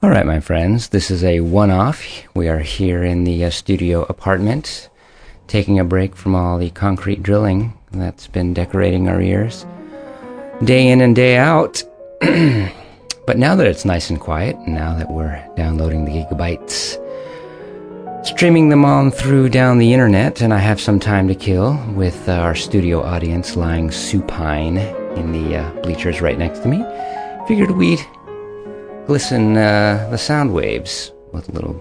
All right, my friends, this is a one off. We are here in the uh, studio apartment, taking a break from all the concrete drilling that's been decorating our ears day in and day out. but now that it's nice and quiet, now that we're downloading the gigabytes, streaming them on through down the internet, and I have some time to kill with uh, our studio audience lying supine in the uh, bleachers right next to me, figured we'd glisten uh, the sound waves with a little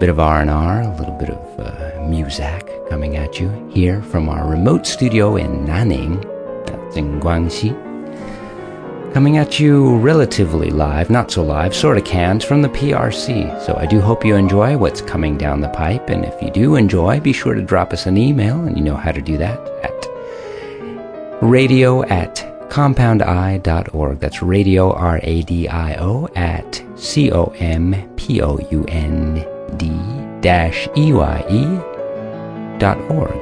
bit of R&R, a little bit of uh, music coming at you here from our remote studio in Nanning, that's in Guangxi. Coming at you relatively live, not so live, sort of canned from the PRC. So I do hope you enjoy what's coming down the pipe, and if you do enjoy, be sure to drop us an email, and you know how to do that at radio at compoundeye.org. That's radio, R A D I O, at C O M P O U N D dash E Y E dot org.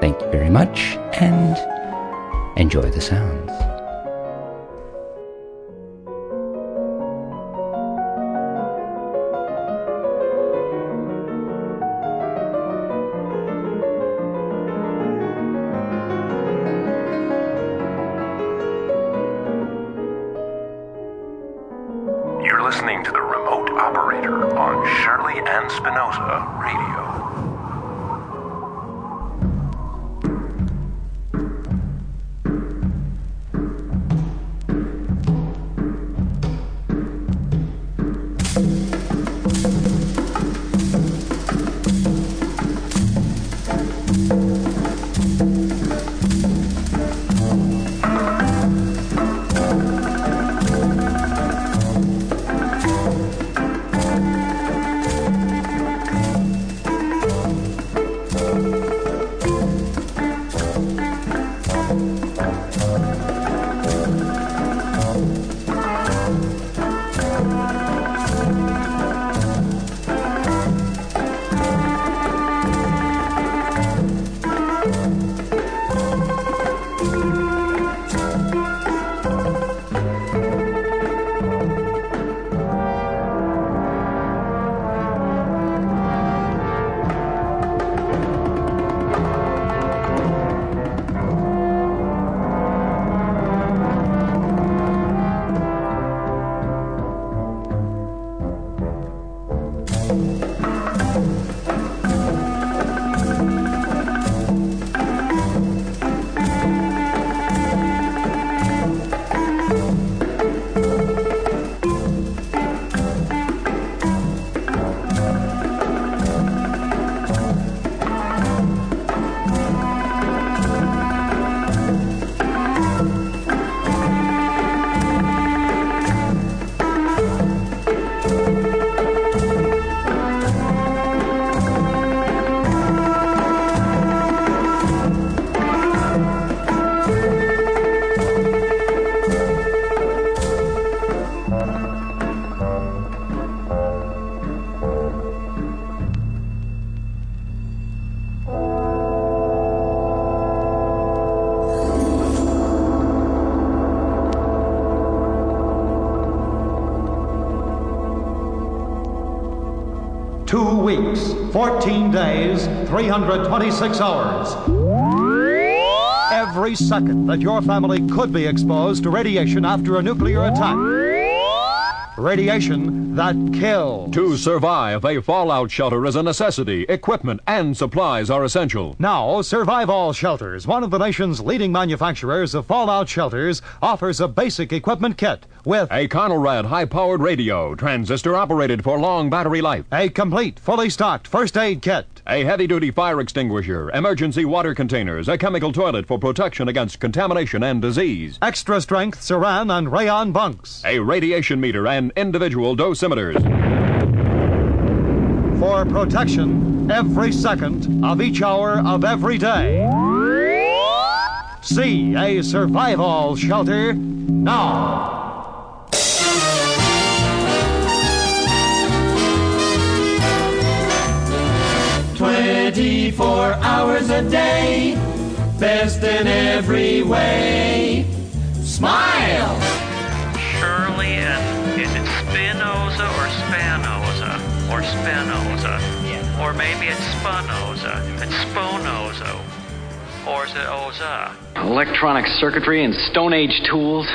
Thank you very much and enjoy the sounds. Weeks, 14 days, 326 hours. Every second that your family could be exposed to radiation after a nuclear attack. Radiation that kills. To survive, a fallout shelter is a necessity. Equipment and supplies are essential. Now, Survive All Shelters, one of the nation's leading manufacturers of fallout shelters, offers a basic equipment kit with A Conelrad high powered radio, transistor operated for long battery life. a complete, fully stocked first aid kit. A heavy duty fire extinguisher, emergency water containers, a chemical toilet for protection against contamination and disease, Extra strength saran and rayon bunks. a radiation meter, and individual dosimeters. For protection every second of each hour of every day. See a survival shelter now. Twenty-four hours a day, best in every way. Smile! Or Spinoza. Or maybe it's Spinoza It's Sponozo. Or is it Oza? Electronic circuitry and Stone Age tools.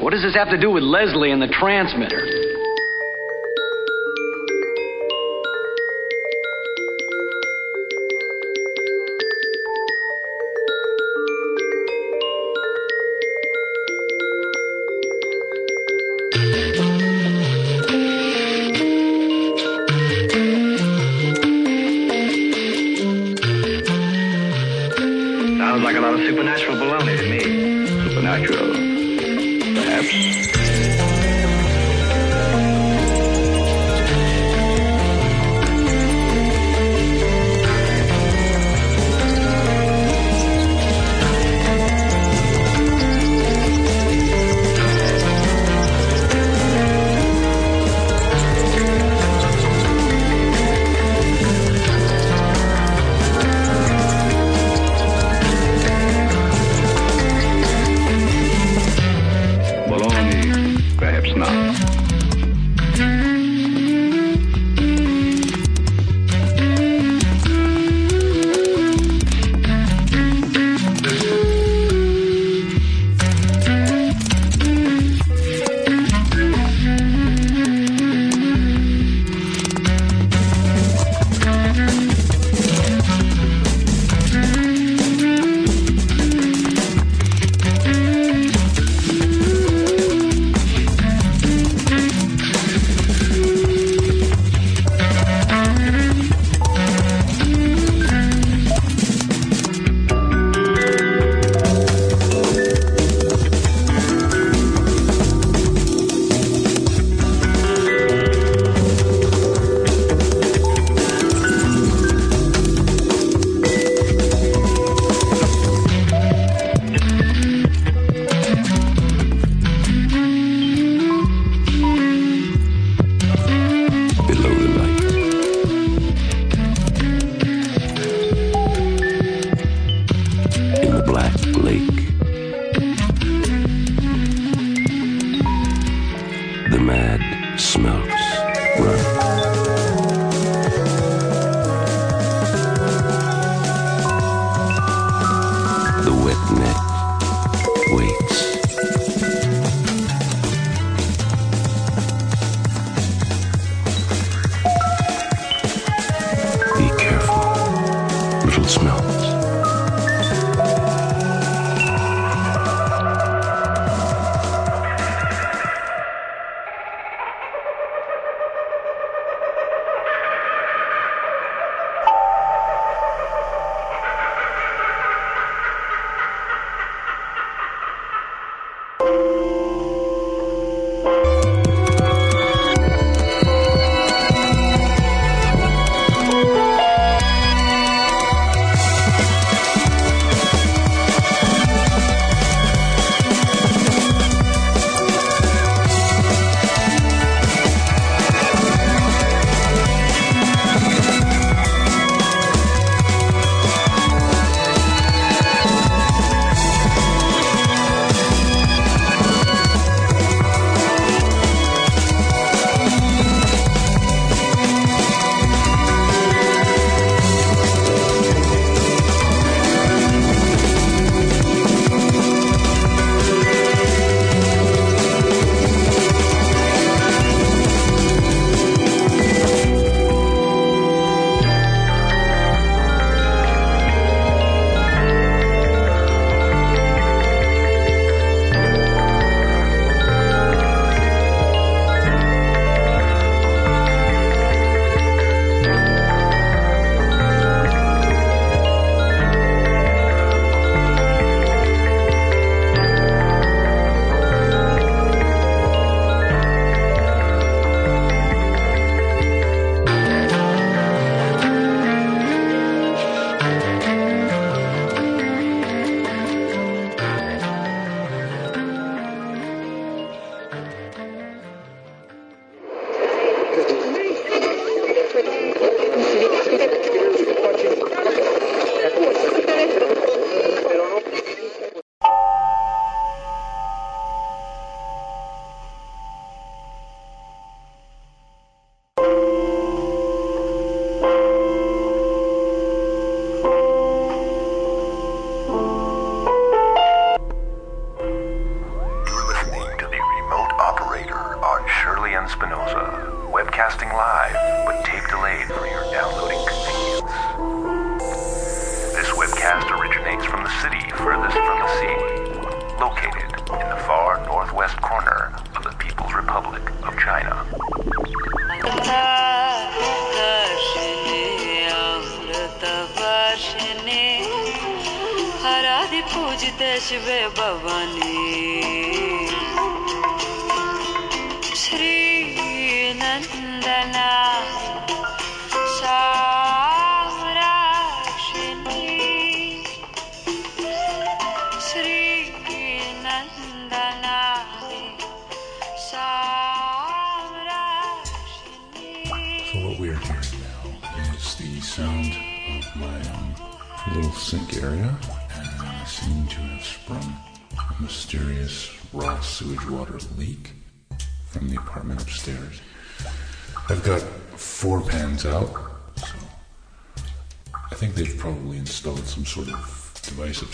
What does this have to do with Leslie and the transmitter?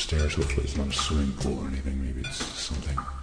Upstairs. Hopefully, it's not a swimming pool or anything. Maybe it's something.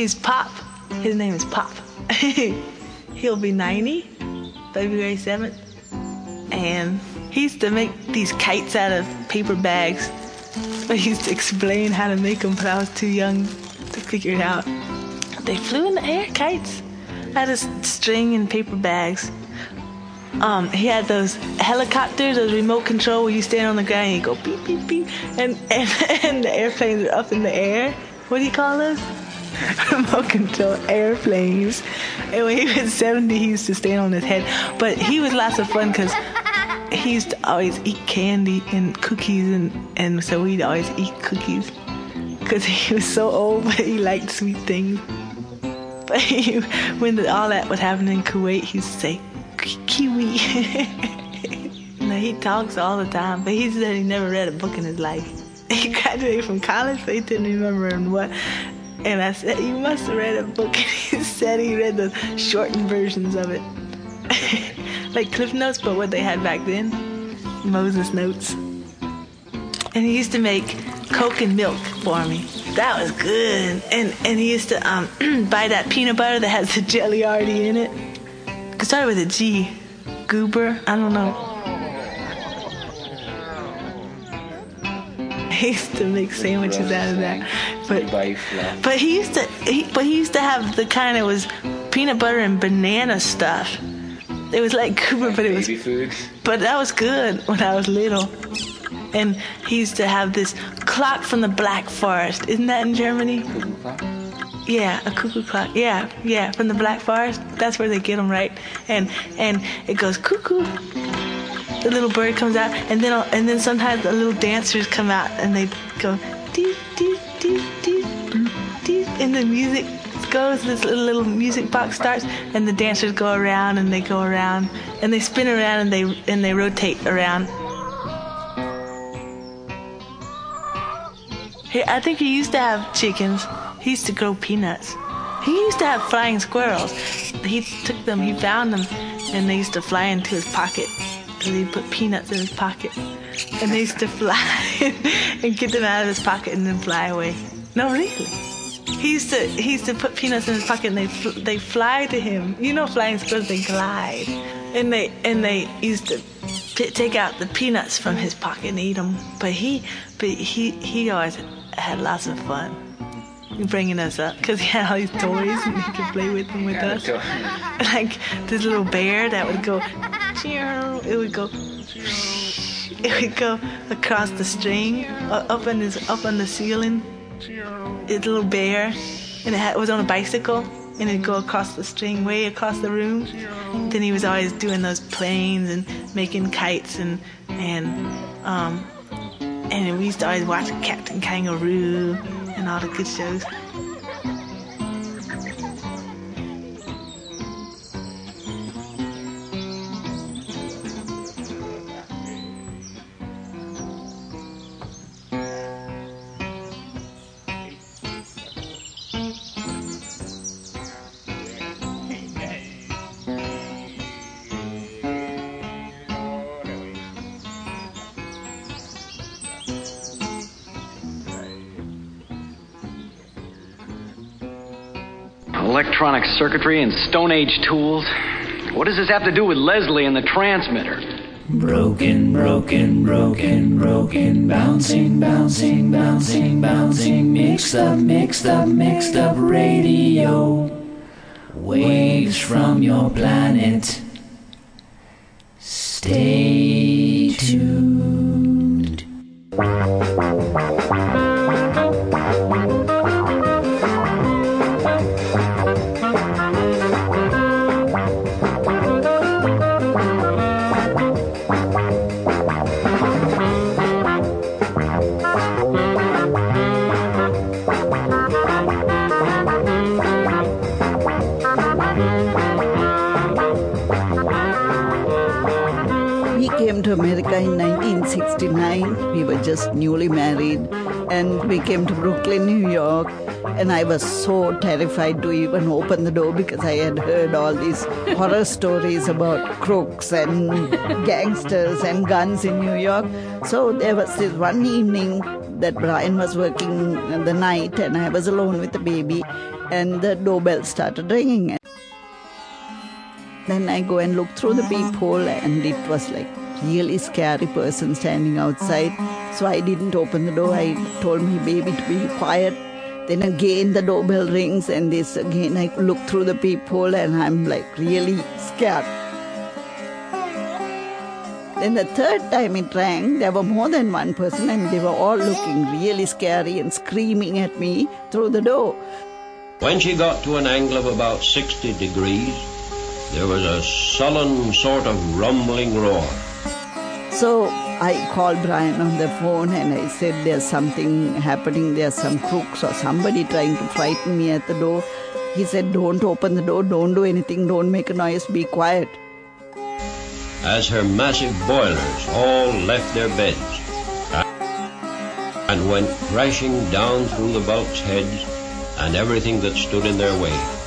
He's Pop. His name is Pop. He'll be 90 February 7th. And he used to make these kites out of paper bags. He used to explain how to make them, but I was too young to figure it out. They flew in the air, kites, out of string and paper bags. Um, he had those helicopters, those remote control where you stand on the ground and you go beep, beep, beep. And, and, and the airplanes are up in the air. What do you call those? control airplanes. And when he was 70, he used to stand on his head. But he was lots of fun because he used to always eat candy and cookies, and, and so we'd always eat cookies because he was so old, but he liked sweet things. But he, when the, all that was happening in Kuwait, he'd say, Kiwi. no, he talks all the time, but he said he never read a book in his life. He graduated from college, but he didn't remember what. And I said, You must have read a book. And he said he read the shortened versions of it. like Cliff Notes, but what they had back then Moses Notes. And he used to make Coke and milk for me. That was good. And and he used to um, buy that peanut butter that has the jelly already in it. It started with a G. Goober? I don't know. He used to make sandwiches out of that. But but he used to he, but he used to have the kind that was peanut butter and banana stuff. It was like Cooper, but it was food. but that was good when I was little. And he used to have this clock from the Black Forest. Isn't that in Germany? Yeah, a cuckoo clock. Yeah, yeah, from the Black Forest. That's where they get them, right? And and it goes cuckoo. The little bird comes out, and then and then sometimes the little dancers come out, and they go dee dee dee dee dee, and the music goes. This little, music box starts, and the dancers go around, and they go around, and they spin around, and they and they rotate around. He, I think he used to have chickens. He used to grow peanuts. He used to have flying squirrels. He took them, he found them, and they used to fly into his pocket. He'd put peanuts in his pocket. And they used to fly and get them out of his pocket and then fly away. No, really. He used to he used to put peanuts in his pocket and they fl- they fly to him. You know, flying squirrels they glide, and they and they used to p- take out the peanuts from his pocket and eat them. But he but he he always had lots of fun bringing us up because he had all these toys and he could play with them with Yeah, us. cool. Like this little bear that would go, it would go, it would go across the string uh, up on his up on the ceiling. It's a little bear, and it, had, it was on a bicycle, and it'd go across the string way across the room. Then he was always doing those planes and making kites and and um and we used to always watch Captain Kangaroo and all the good shows. Electronic circuitry and Stone Age tools. What does this have to do with Leslie and the transmitter? Broken, broken, broken, broken, bouncing, bouncing, bouncing, bouncing, mixed up, mixed up, mixed up radio. Waves from your planet. Stay 1969. We were just newly married, and we came to Brooklyn, New York. And I was so terrified to even open the door because I had heard all these horror stories about crooks and gangsters and guns in New York. So there was this one evening that Brian was working the night, and I was alone with the baby, and the doorbell started ringing. Then I go and look through the peephole, and it was like really scary person standing outside. So I didn't open the door. I told my baby to be quiet. Then again the doorbell rings, and this again I look through the peephole, and I'm like really scared. Then the third time it rang, there were more than one person, and they were all looking really scary and screaming at me through the door. When she got to an angle of about 60 degrees, there was a sullen sort of rumbling roar. So I called Brian on the phone and I said, There's something happening, there's some crooks or somebody trying to frighten me at the door. He said, Don't open the door, don't do anything, don't make a noise, be quiet. As her massive boilers all left their beds and went crashing down through the bulkheads and everything that stood in their way.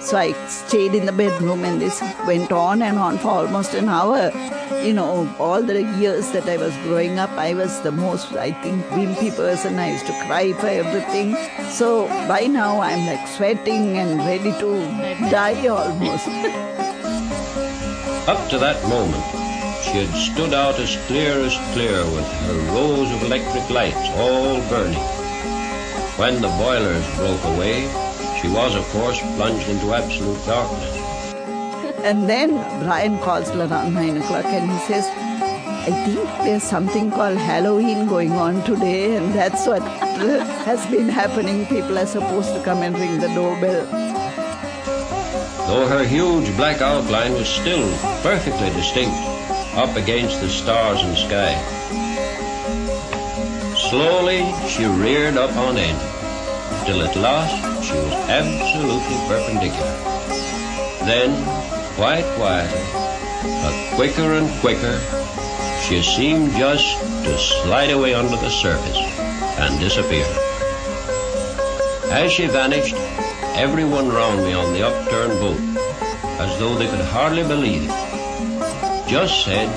So I stayed in the bedroom and this went on and on for almost an hour. You know, all the years that I was growing up, I was the most, I think, wimpy person. I used to cry for everything. So by now I'm like sweating and ready to die almost. Up to that moment, she had stood out as clear as clear with her rows of electric lights all burning. When the boilers broke away, She was, of course, plunged into absolute darkness. And then Brian calls her around 9 o'clock and he says, I think there's something called Halloween going on today, and that's what has been happening. People are supposed to come and ring the doorbell. Though her huge black outline was still perfectly distinct up against the stars and sky. Slowly she reared up on end, till at last she was absolutely perpendicular. Then, quite quietly, but quicker and quicker, she seemed just to slide away under the surface and disappear. As she vanished, everyone round me on the upturned boat, as though they could hardly believe it, just said,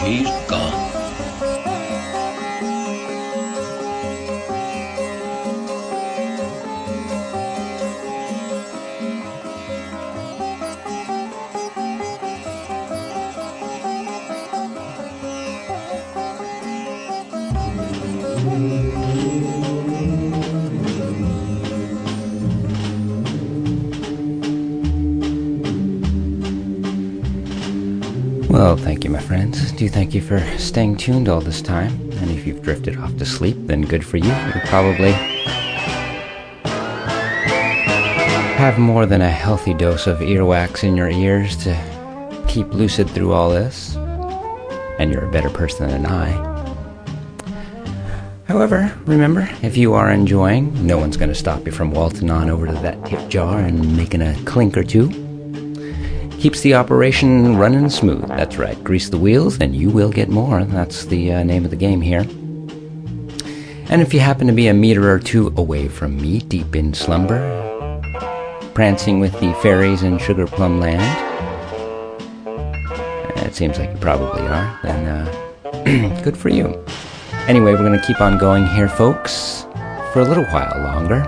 She's gone. Do thank you for staying tuned all this time. And if you've drifted off to sleep, then good for you. You probably have more than a healthy dose of earwax in your ears to keep lucid through all this. And you're a better person than I. However, remember, if you are enjoying, no one's going to stop you from waltzing on over to that tip jar and making a clink or two. Keeps the operation running smooth. That's right. Grease the wheels, and you will get more. That's the uh, name of the game here. And if you happen to be a meter or two away from me, deep in slumber, prancing with the fairies in Sugar Plum Land, it seems like you probably are, then uh, good for you. Anyway, we're going to keep on going here, folks, for a little while longer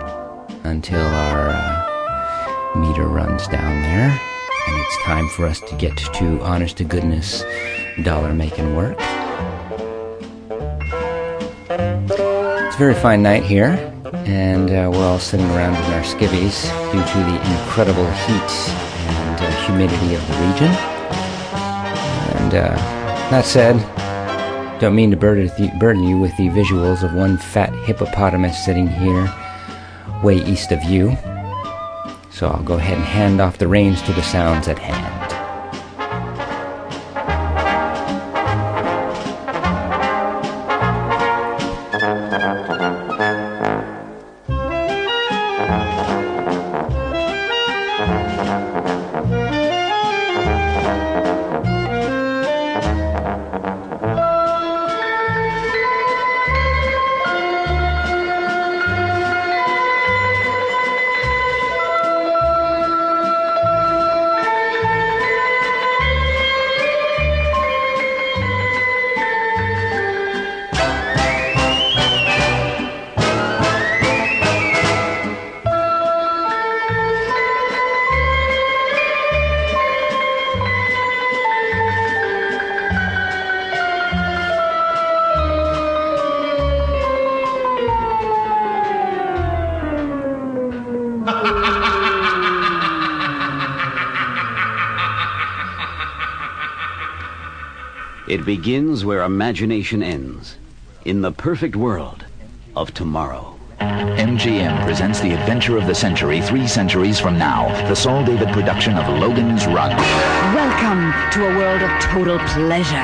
until our uh, meter runs down there and it's time for us to get to honest to goodness dollar making work. It's a very fine night here, and uh, we're all sitting around in our skivvies due to the incredible heat and uh, humidity of the region. And uh, that said, don't mean to burden you with the visuals of one fat hippopotamus sitting here way east of you. So I'll go ahead and hand off the reins to the sounds at hand. It begins where imagination ends. In the perfect world of tomorrow. MGM presents the adventure of the century three centuries from now. The Saul David production of Logan's Run. Welcome to a world of total pleasure.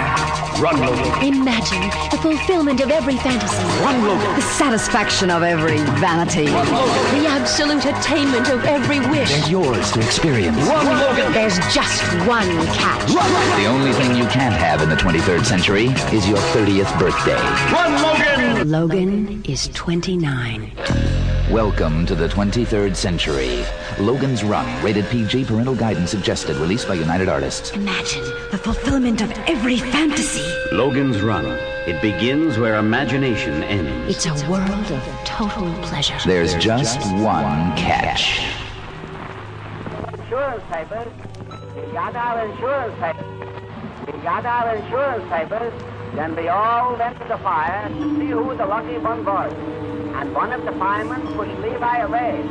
Run, Logan. Imagine the fulfillment of every fantasy. Run, Logan. The satisfaction of every vanity. Run, Logan. The absolute attainment of every wish. They're yours to experience. Run, Logan. There's just one catch. Run. The only thing you can't have in the 23rd century is your 30th birthday. Run, Logan! Logan is 29. Welcome to the 23rd century. Logan's Run, rated PG, parental guidance suggested, released by United Artists. Imagine the fulfillment of every fantasy. Logan's Run. It begins where imagination ends. It's a world of total pleasure. There's just one catch. Insurance papers. We got our insurance papers. We got our insurance papers. Then we all went to the fire to see who the lucky one was. And one of the firemen pushed Levi away.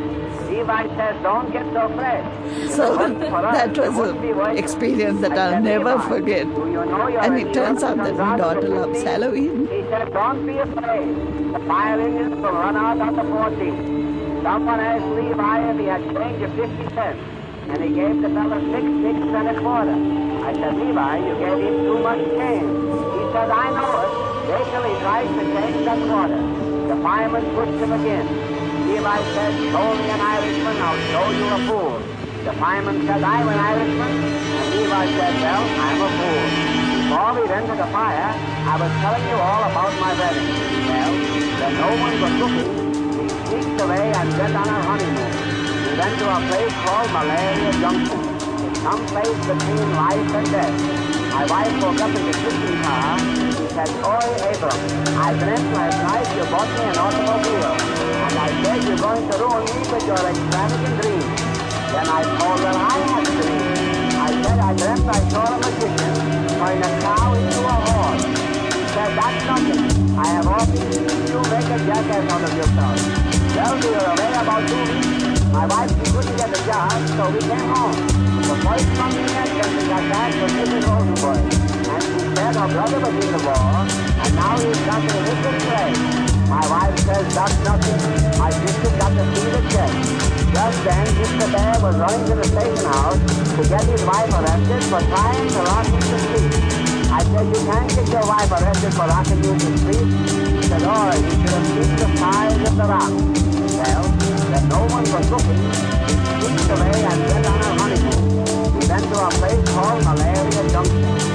Levi says, don't get so fresh. So But for us, that was it wouldn't be worth an experience that I'll never "Levi, forget. you know And it turns out that my daughter loves 15? Halloween. He said, don't be afraid. The fire engines will run out on the 14th. Someone asked Levi if he had change of 50 cents. And he gave the fellow six sticks and a quarter. I said, Levi, you gave him too much change. He said, I know it. Wait till he tries to change that quarter. The fireman pushed him again. Levi said, show me an Irishman, I'll show you a fool. The fireman said, I'm an Irishman. And Levi said, well, I'm a fool. Before we went to the fire, I was telling you all about my wedding. Well, when no one was looking, we sneaked away and went on our honeymoon. We went to a place called Malaria Junction. Some place between life and death. My wife woke up in the kitchen car. Said, Oi, Abram, I dreamt last night you bought me an automobile. And I said you're going to ruin me with your extravagant dreams. Then I told her I had a dream. I said I dreamt I saw a magician turn a cow into a horse. She said, that's nothing. I have often seen you make a jackass out of yourself. Well, we were away about two weeks. My wife, she couldn't get a job, so we came home. The first when we got back was Mrs. Rosenberg. Said her brother was in the war, and now he's got to his place. My wife says that's nothing. My sister got to see the check. Just then, Mr. Bear was running to the station house to get his wife arrested for trying to rock him to sleep. I said, you can't get your wife arrested for rocking you to sleep. He said, right, you should have seen the size of the rock. Well, when no one was looking, sneaked away and went on our honeymoon. We went to a place called Malaria Junction.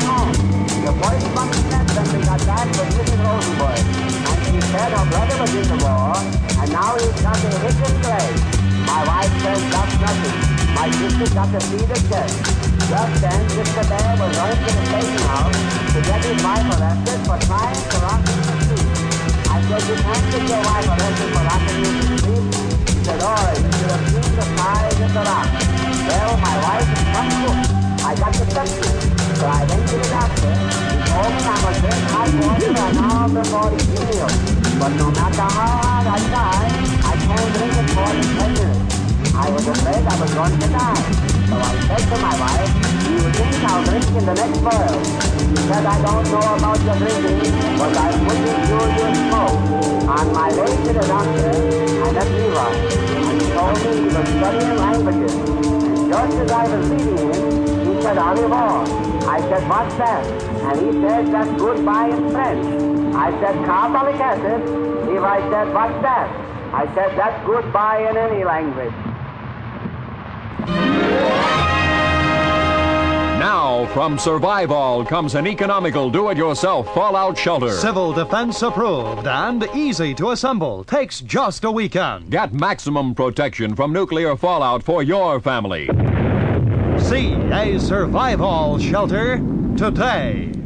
back with Mrs. Rosenberg. And she said her brother was in the war, and now he's got to hit his leg. My wife says that's nothing. My sister got to see the check. Just then, Mr. Bear was running to the station house to get his wife arrested for trying to rock him to sleep. I said, you can't get your wife arrested for rocking you to sleep. He said, right, you should have seen the size of the rock. Well, my wife is cook. I got the sepsis. I went to the doctor. Told me I must drink hot water an hour before each meal. But no matter how hard I try, I can't drink it than 10 minutes. I was afraid I was going to die. So I said to my wife, do you think I'll drink in the next world? She said, I don't know about your drinking, but I'm pretty sure you smoke. On my to the doctor, I met Levi, he told me he was studying languages. Just as I was leaving him, he said, au revoir. I said, what's that? And he said, that's goodbye in French. I said, carbolic acid. Levi said, what's that? I said, that's goodbye in any language. Now, from Survival comes an economical do it yourself fallout shelter. Civil defense approved and easy to assemble. Takes just a weekend. Get maximum protection from nuclear fallout for your family. See a survival shelter today.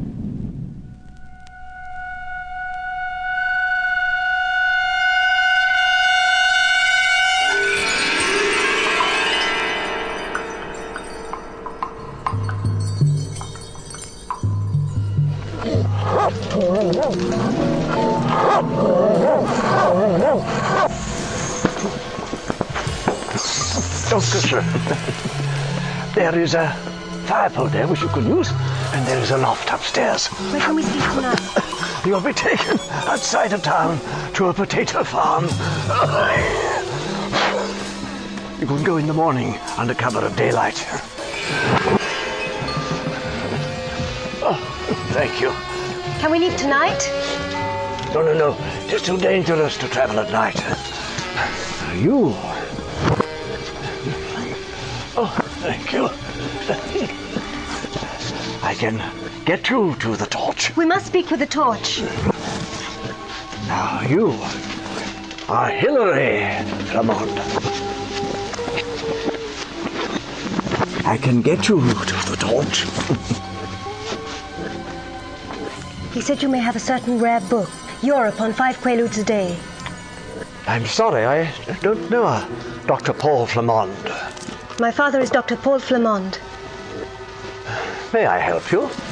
Is a fireplace there which you could use, and there is a loft upstairs. Where can we sleep tonight? You'll be taken outside of town to a potato farm. You can go in the morning under cover of daylight. Oh, thank you. Can we leave tonight? No, no, no. It's too dangerous to travel at night. You. I can get you to the torch. We must speak with the torch. Now you are Hillary Flammond. I can get you to the torch. He said you may have a certain rare book. Europe on five quaaludes a day. I'm sorry, I don't know uh, a Dr. Paul Flammond. My father is Dr. Paul Flammond. May I help you?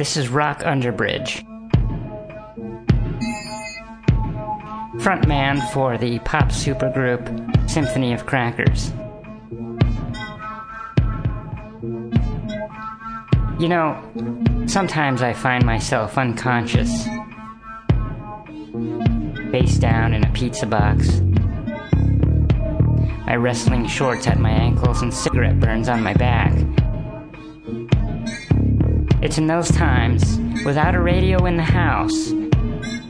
This is Rock Underbridge. Frontman for the pop supergroup Symphony of Crackers. You know, sometimes I find myself unconscious, face down in a pizza box, my wrestling shorts at my ankles, and cigarette burns on my back. It's in those times, without a radio in the house,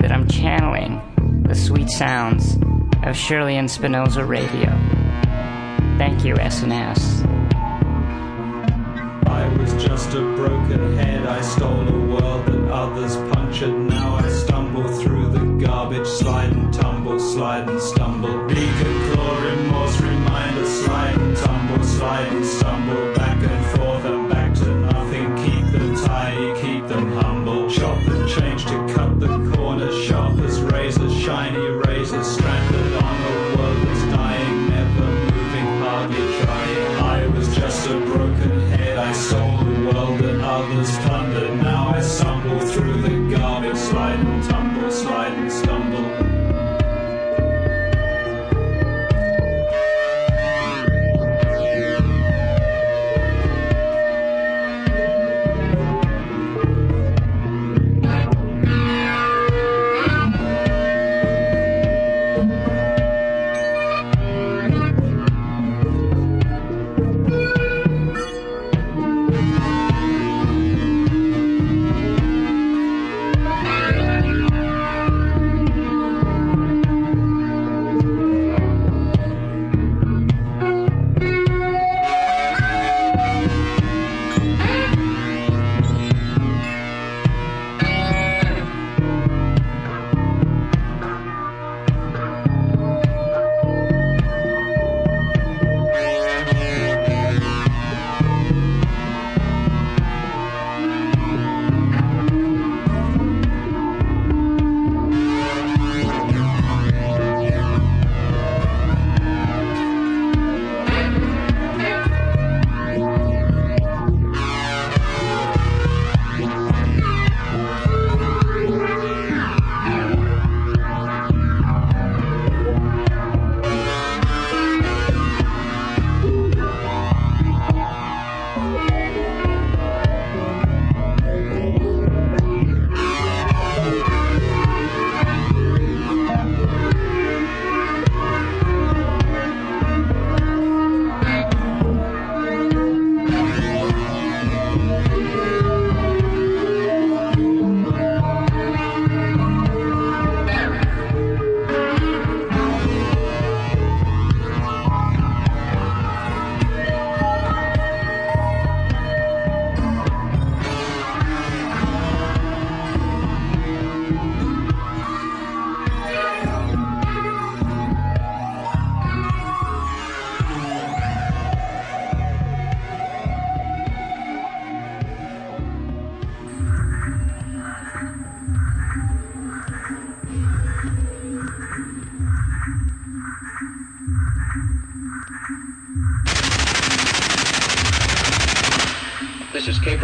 that I'm channeling the sweet sounds of Shirley and Spinoza Radio. Thank you, S&S. I was just a broken head. I stole a world that others punctured. Now I stumble through the garbage, slide and tumble, slide and stumble. Beacon, claw, remorse, reminder, slide and tumble, slide and stumble,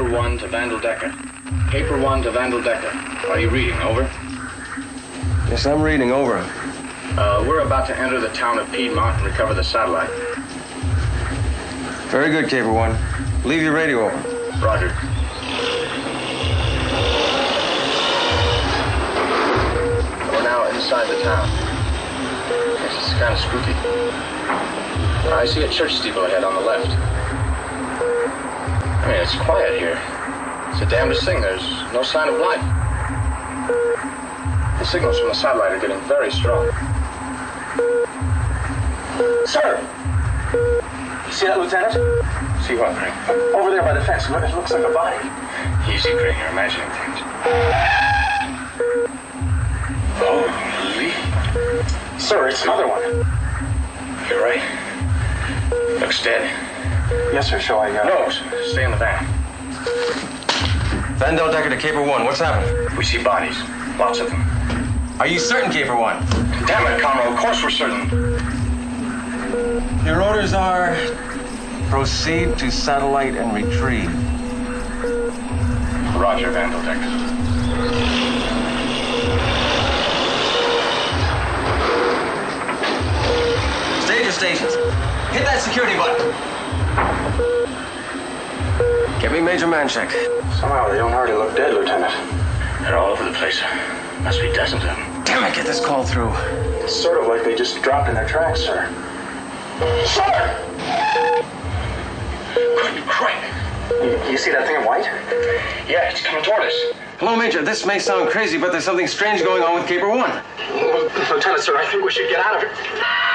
Caper 1 to Vandal Decker. Caper 1 to Vandal Decker. Are you reading? Over. Yes, I'm reading. Over. Uh, we're about to enter the town of Piedmont and recover the satellite. Very good, Caper One. Leave your radio open. Roger. We're now inside the town. This is kind of spooky. I see a church steeple ahead on the left. I mean, it's quiet here. It's the damnedest thing. There's no sign of life. The signals from the satellite are getting very strong. Sir! You see that, Lieutenant? See what? Over there by the fence. It looks like a body. Easy, Crane. You're imagining things. Holy. Sir, it's another one. You're right. Looks dead. Yes, sir. Shall I, uh... No, stay in the van. Vandal Decker to Caper One. What's happening? We see bodies. Lots of them. Are you certain, Caper One? Damn it, Conroe. Of course we're certain. Your orders are proceed to satellite and retrieve. Roger, Vandal Decker. Stay at your stations. Hit that security button. Get me Major Manchek. Somehow they don't hardly look dead, Lieutenant. They're all over the place. Must be dozens of them. Damn it, get this call through. It's sort of like they just dropped in their tracks, sir. Sir! Good Christ. You, you see that thing in white? Yeah, it's coming toward us. Hello, Major. This may sound crazy, but there's something strange going on with Caper One. Lieutenant, sir, I think we should get out of here.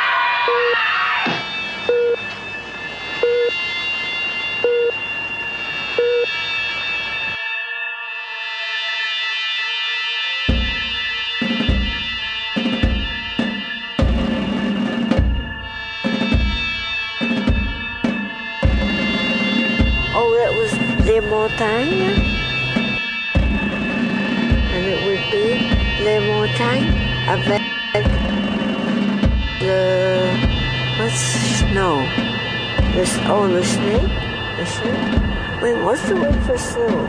The snake? Wait, what's the word for snow?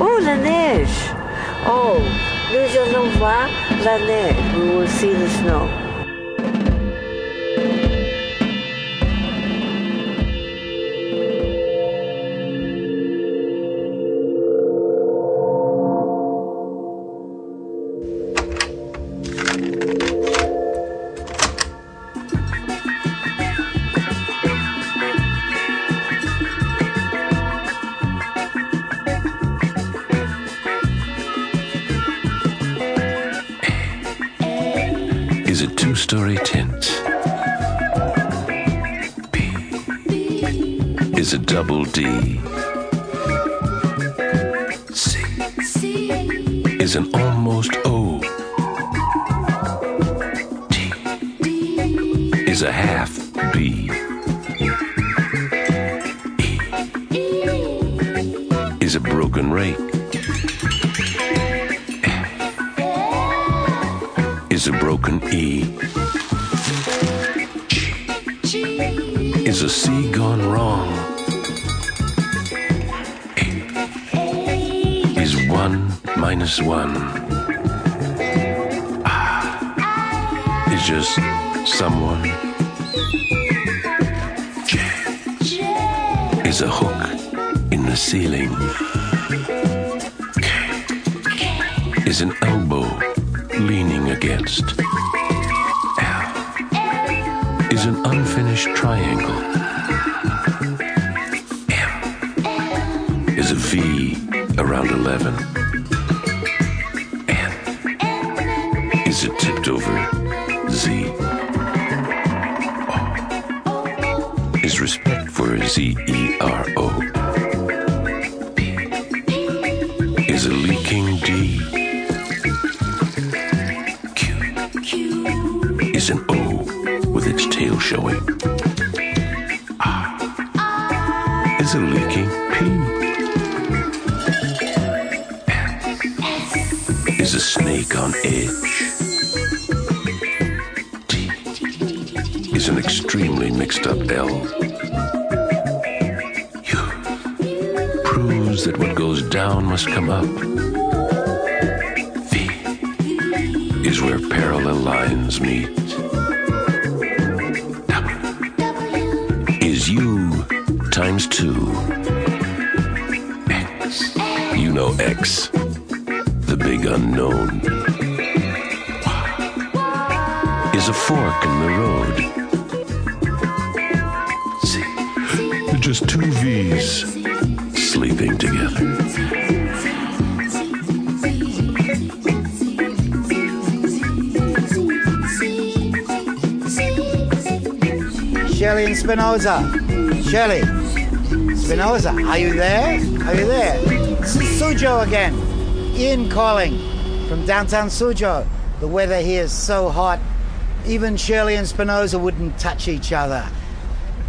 Oh, la neige. Oh, nous allons voir la neige. We will see the snow. Story tent? B. Is a double D? C. Is an almost O. D. Is a half B. E. Is a broken rake. is a broken E. one minus one. Ah is just someone. J is a hook in the ceiling. K is an elbow leaning against. L is an unfinished triangle. M is a V around 11. N is a tipped over Z. Is respect for Z E must come up. V is where parallel lines meet. Spinoza. Shelley. Spinoza, are you there? Are you there? Suzhou again. Ian calling from downtown Suzhou. The weather here is so hot, even Shirley and Spinoza wouldn't touch each other.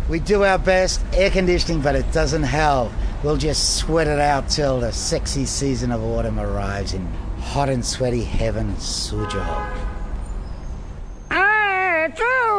We do our best, air conditioning, but it doesn't help. We'll just sweat it out till the sexy season of autumn arrives in hot and sweaty heaven, Suzhou. Ah, My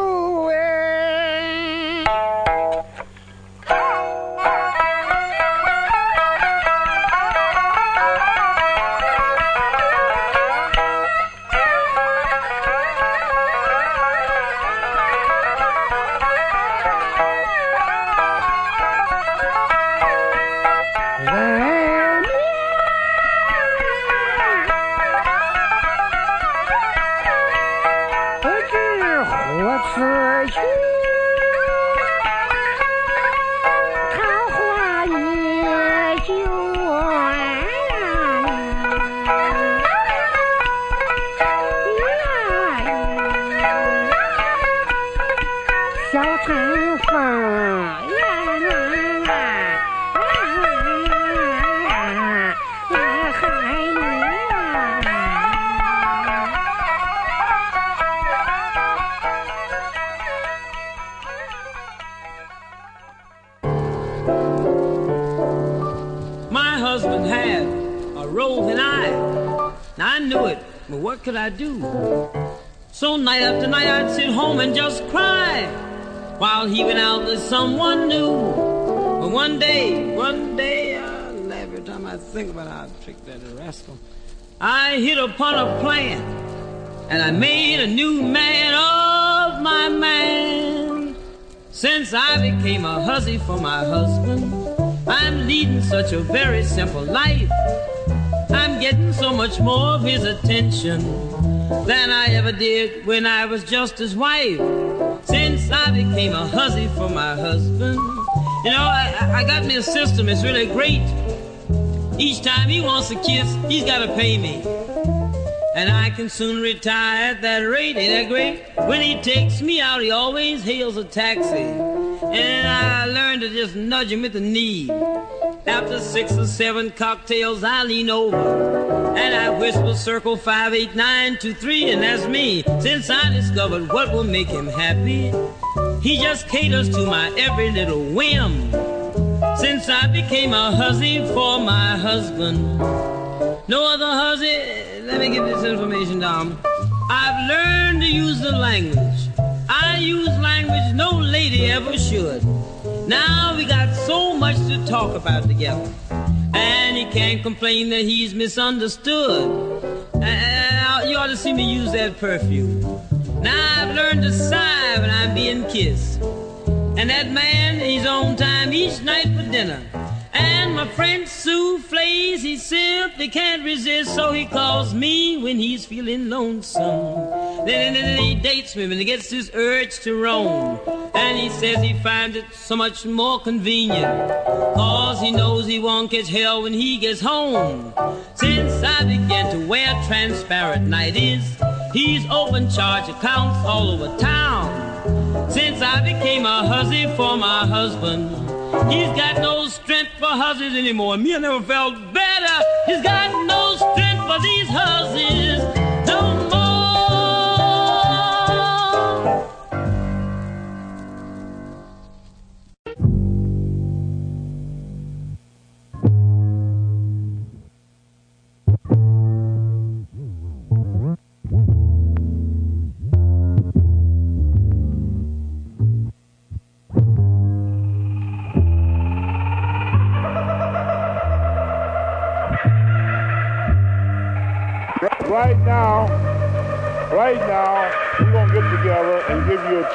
upon a plan, and I made a new man of my man. Since I became a hussy for my husband, I'm leading such a very simple life. I'm getting so much more of his attention than I ever did when I was just his wife. Since I became a hussy for my husband, you know, I, I got me a system. It's really great. Each time he wants a kiss, he's got to pay me. And I can soon retire at that rate. Ain't that great? When he takes me out, he always hails a taxi. And I learn to just nudge him with the knee. After six or seven cocktails, I lean over and I whisper circle five, eight, nine, two, three, and that's me. Since I discovered what will make him happy, he just caters to my every little whim. Since I became a hussy for my husband, no other hussy. Let me give this information down. I've learned to use the language. I use language no lady ever should. Now we got so much to talk about together. And he can't complain that he's misunderstood. And you ought to see me use that perfume. Now I've learned to sigh when I'm being kissed. And that man, he's on time each night for dinner. And my French souffles, he simply can't resist, so he calls me when he's feeling lonesome. Then, then he dates me when he gets his urge to roam. And he says he finds it so much more convenient, cause he knows he won't catch hell when he gets home. Since I began to wear transparent nighties, he's open charge accounts all over town. Since I became a hussy for my husband, He's got no strength for hussies anymore. Me, I never felt better. He's got no strength for these hussies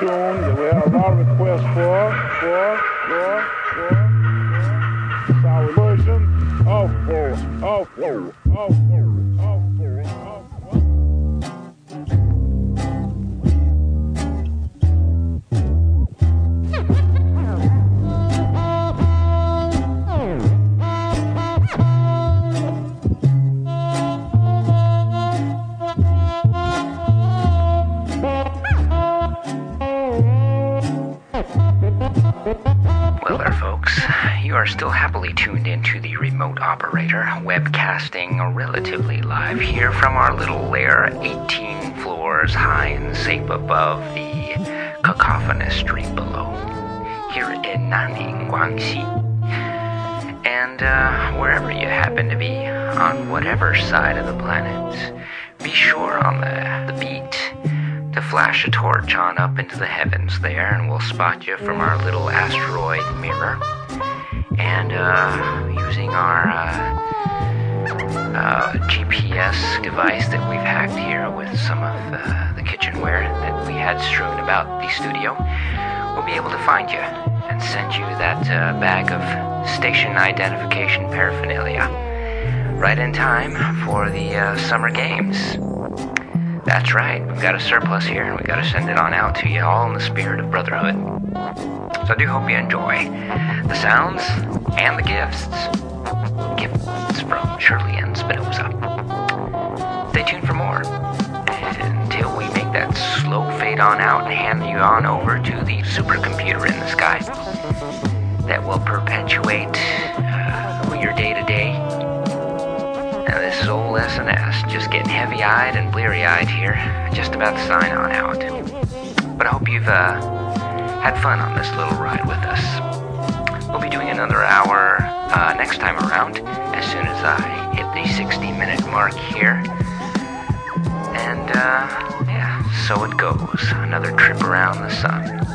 and above the cacophonous street below, here in Nanning, Guangxi. And uh, wherever you happen to be, on whatever side of the planet, be sure on the, the beat to flash a torch on up into the heavens there, and we'll spot you from our little asteroid mirror. And uh, using our uh, uh, GPS device that we've hacked here with some of uh, the kitchenware that we had strewn about the studio, we'll be able to find you and send you that uh, bag of station identification paraphernalia right in time for the uh, summer games. That's right, we've got a surplus here, and we've got to send it on out to you all in the spirit of brotherhood. So I do hope you enjoy the sounds and the gifts. Gifts from Shirley and Spinoza. Stay tuned for more until we make that slow fade on out and hand you on over to the supercomputer in the sky that will perpetuate uh, your day to day. Now, this is old SNS, just getting heavy eyed and bleary eyed here, just about to sign on out. But I hope you've uh, had fun on this little ride with us. We'll be doing another hour uh, next time around as soon as I hit the 60 minute mark here. And, uh, yeah, so it goes. Another trip around the sun.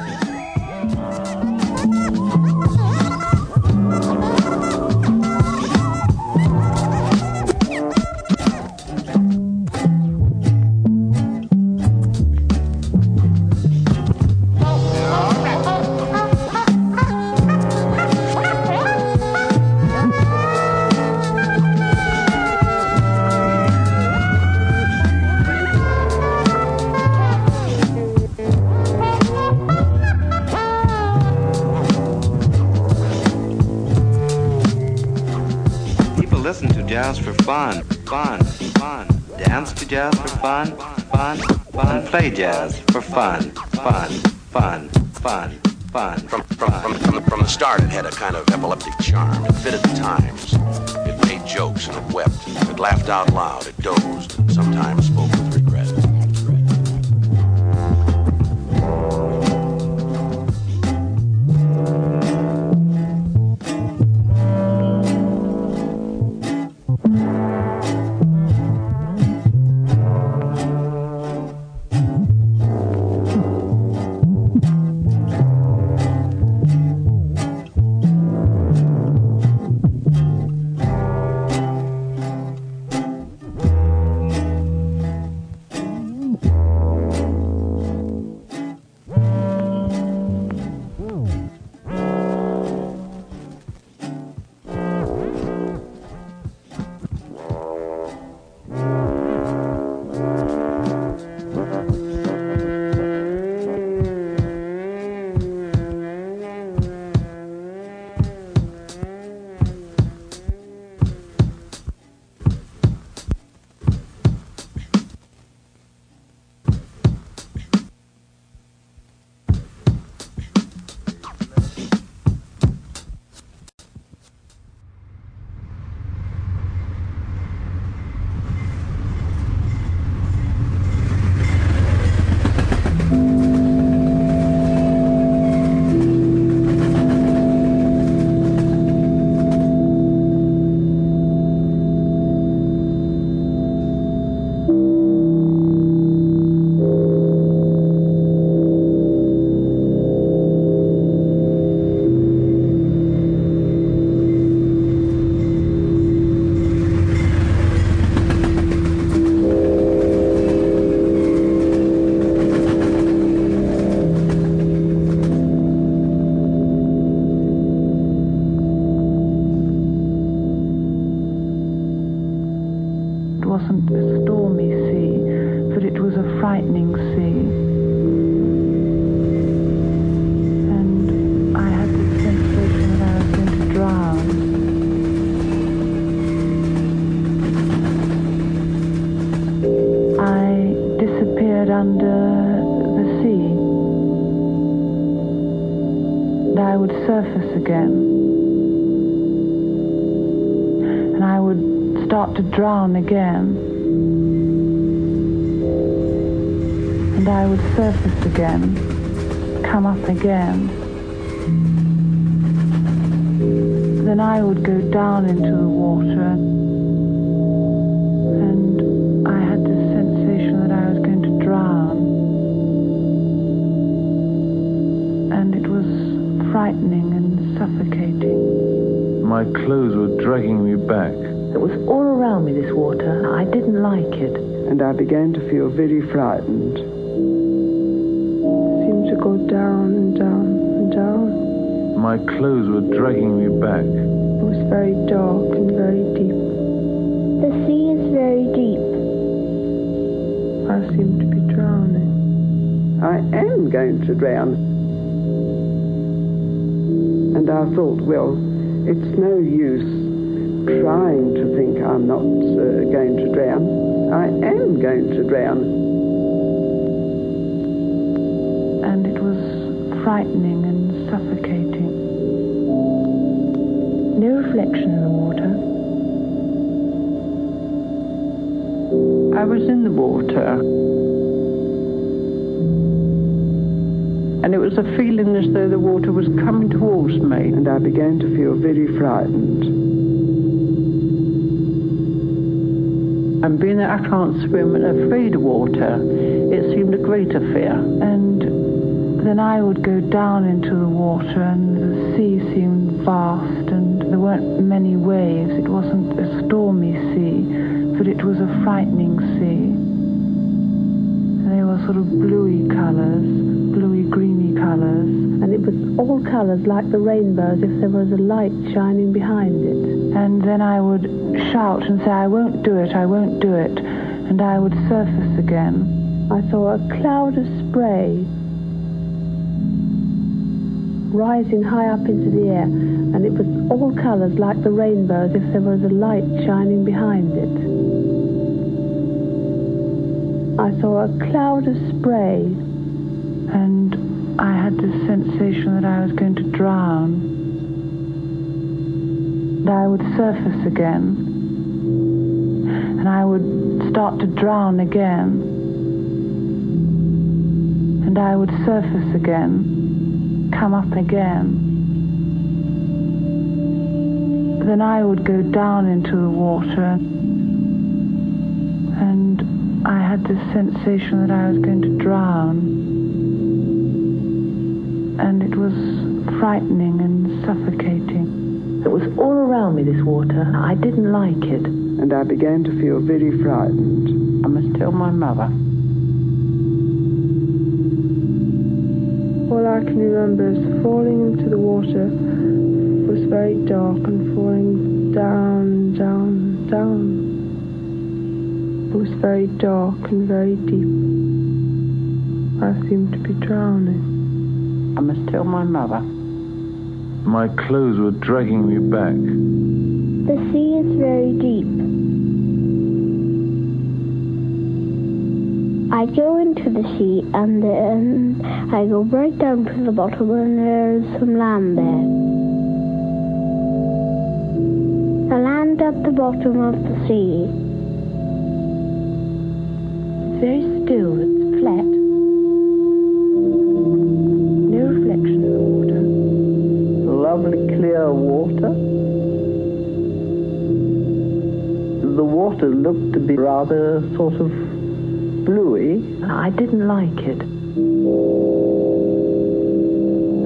Jazz for fun, fun, fun. Play jazz for fun, fun, fun, fun, fun. From, from, from, from, from the start, it had a kind of epileptic charm. It fitted the times. It made jokes and it wept. It laughed out loud. It dozed and sometimes spoke with And I would surface again. And I would start to drown again. And I would surface again, come up again. Then I would go down into the water. Frightening and suffocating. My clothes were dragging me back. It was all around me, this water. I didn't like it. And I began to feel very frightened. Seemed to go down and down and down. My clothes were dragging me back. It was very dark and very deep. The sea is very deep. I seem to be drowning. I am going to drown. And I thought, well, it's no use trying to think I'm not uh, going to drown. I am going to drown. And it was frightening and suffocating. No reflection in the water. I was in the water. And it was a feeling as though the water was coming towards me. And I began to feel very frightened. And being that I can't swim and afraid of water, it seemed a greater fear. And then I would go down into the water, and the sea seemed vast, and there weren't many waves. It wasn't a stormy sea, but it was a frightening sea. And they were sort of bluey colours, colours. And it was all colours like the rainbow, as if there was a light shining behind it. And then I would shout and say, I won't do it, I won't do it. And I would surface again. I saw a cloud of spray. rising high up into the air, and it was all colours like the rainbow, as if there was a light shining behind it. I saw a cloud of spray, and I had this sensation that I was going to drown. That I would surface again, and I would start to drown again and I would surface again, come up again. Then I would go down into the water, and I had this sensation that I was going to drown. And it was frightening and suffocating. It was all around me, this water. I didn't like it. And I began to feel very frightened. I must tell my mother. All I can remember is falling into the water It was very dark and falling down, down, down. It was very dark and very deep. I seemed to be drowning. I must tell my mother. My clothes were dragging me back. The sea is very deep. I go into the sea and then I go right down to the bottom and there's some land there. The land at the bottom of the sea. It's very still, it's flat. Water looked to be rather sort of bluey. I didn't like it.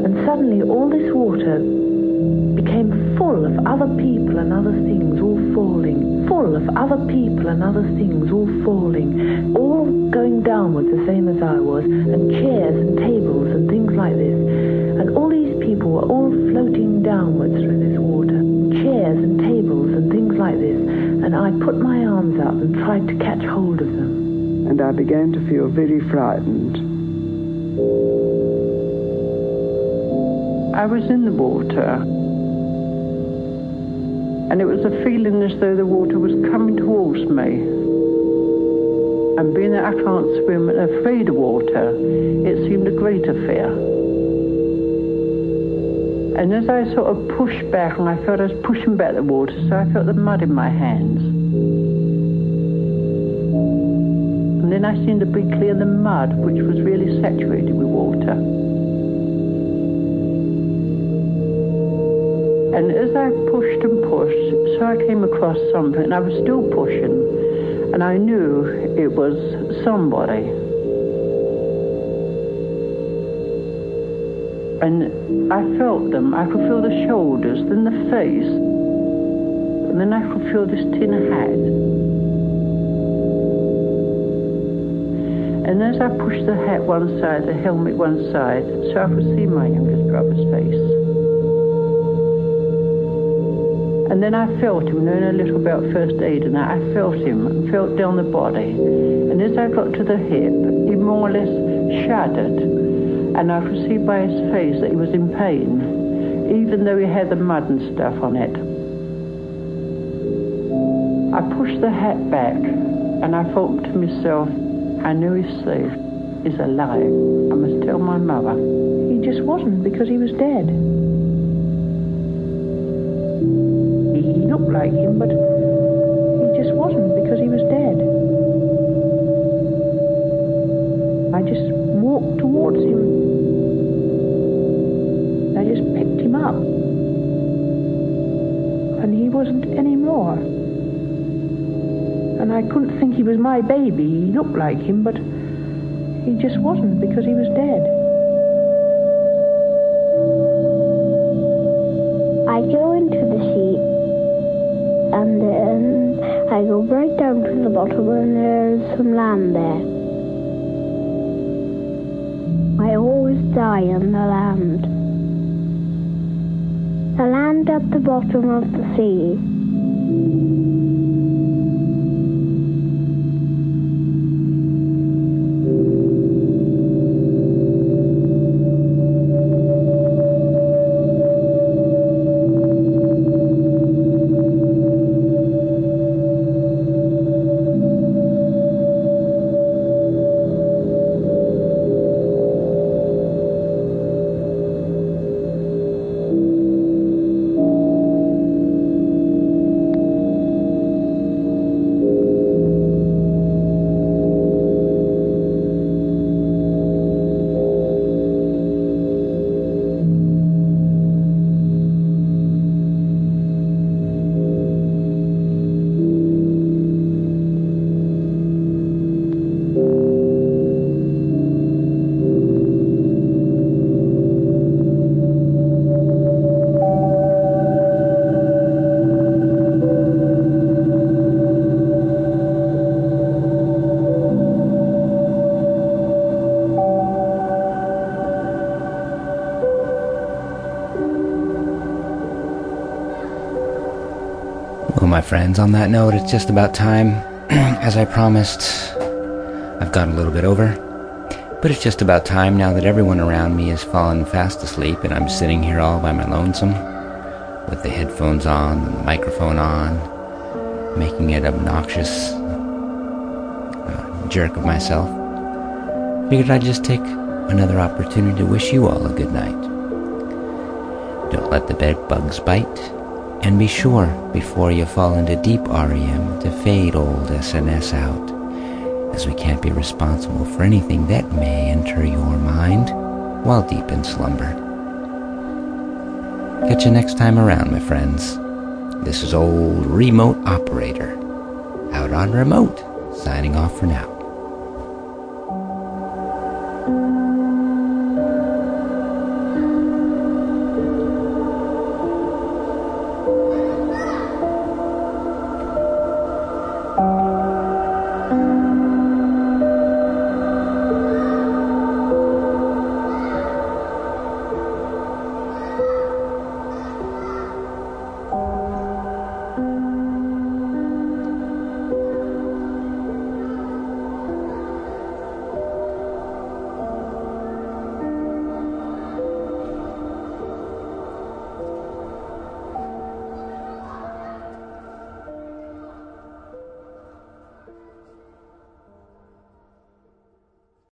And suddenly all this water became full of other people and other things all falling. Full of other people and other things all falling. All going downwards the same as I was. And chairs and tables and things like this. And all these people were all floating downwards through this. Chairs and tables and things like this. And I put my arms up and tried to catch hold of them and I began to feel very frightened. I was in the water, and it was a feeling as though the water was coming towards me. And being that I can't swim and afraid of water, it seemed a greater fear. And as I sort of pushed back, and I felt I was pushing back the water, so I felt the mud in my hands. And then I seemed to be clear the mud, which was really saturated with water. And as I pushed and pushed, so I came across something, and I was still pushing, and I knew it was somebody. And I felt them. I could feel the shoulders, then the face, and then I could feel this tin hat. And as I pushed the hat one side, the helmet one side, so I could see my youngest brother's face. And then I felt him, knowing a little about first aid, and I felt him, felt down the body. And as I got to the hip, he more or less shuddered. And I could see by his face that he was in pain, even though he had the mud and stuff on it. I pushed the hat back, and I thought to myself, I know he's safe. He's alive. I must tell my mother. He just wasn't because he was dead. He looked like him, but my baby. He looked like him, but he just wasn't because he was dead. I go into the sea and then I go right down to the bottom and there's some land there. I always die on the land. The land at the bottom of the sea. Friends, on that note, it's just about time. As I promised, I've gone a little bit over. But it's just about time now that everyone around me has fallen fast asleep and I'm sitting here all by my lonesome with the headphones on and the microphone on, making it obnoxious uh, jerk of myself. Figured I'd just take another opportunity to wish you all a good night. Don't let the bed bugs bite, and be sure before you fall into deep REM to fade old SNS out, as we can't be responsible for anything that may enter your mind while deep in slumber. Catch you next time around, my friends. This is old remote operator out on remote, signing off for now.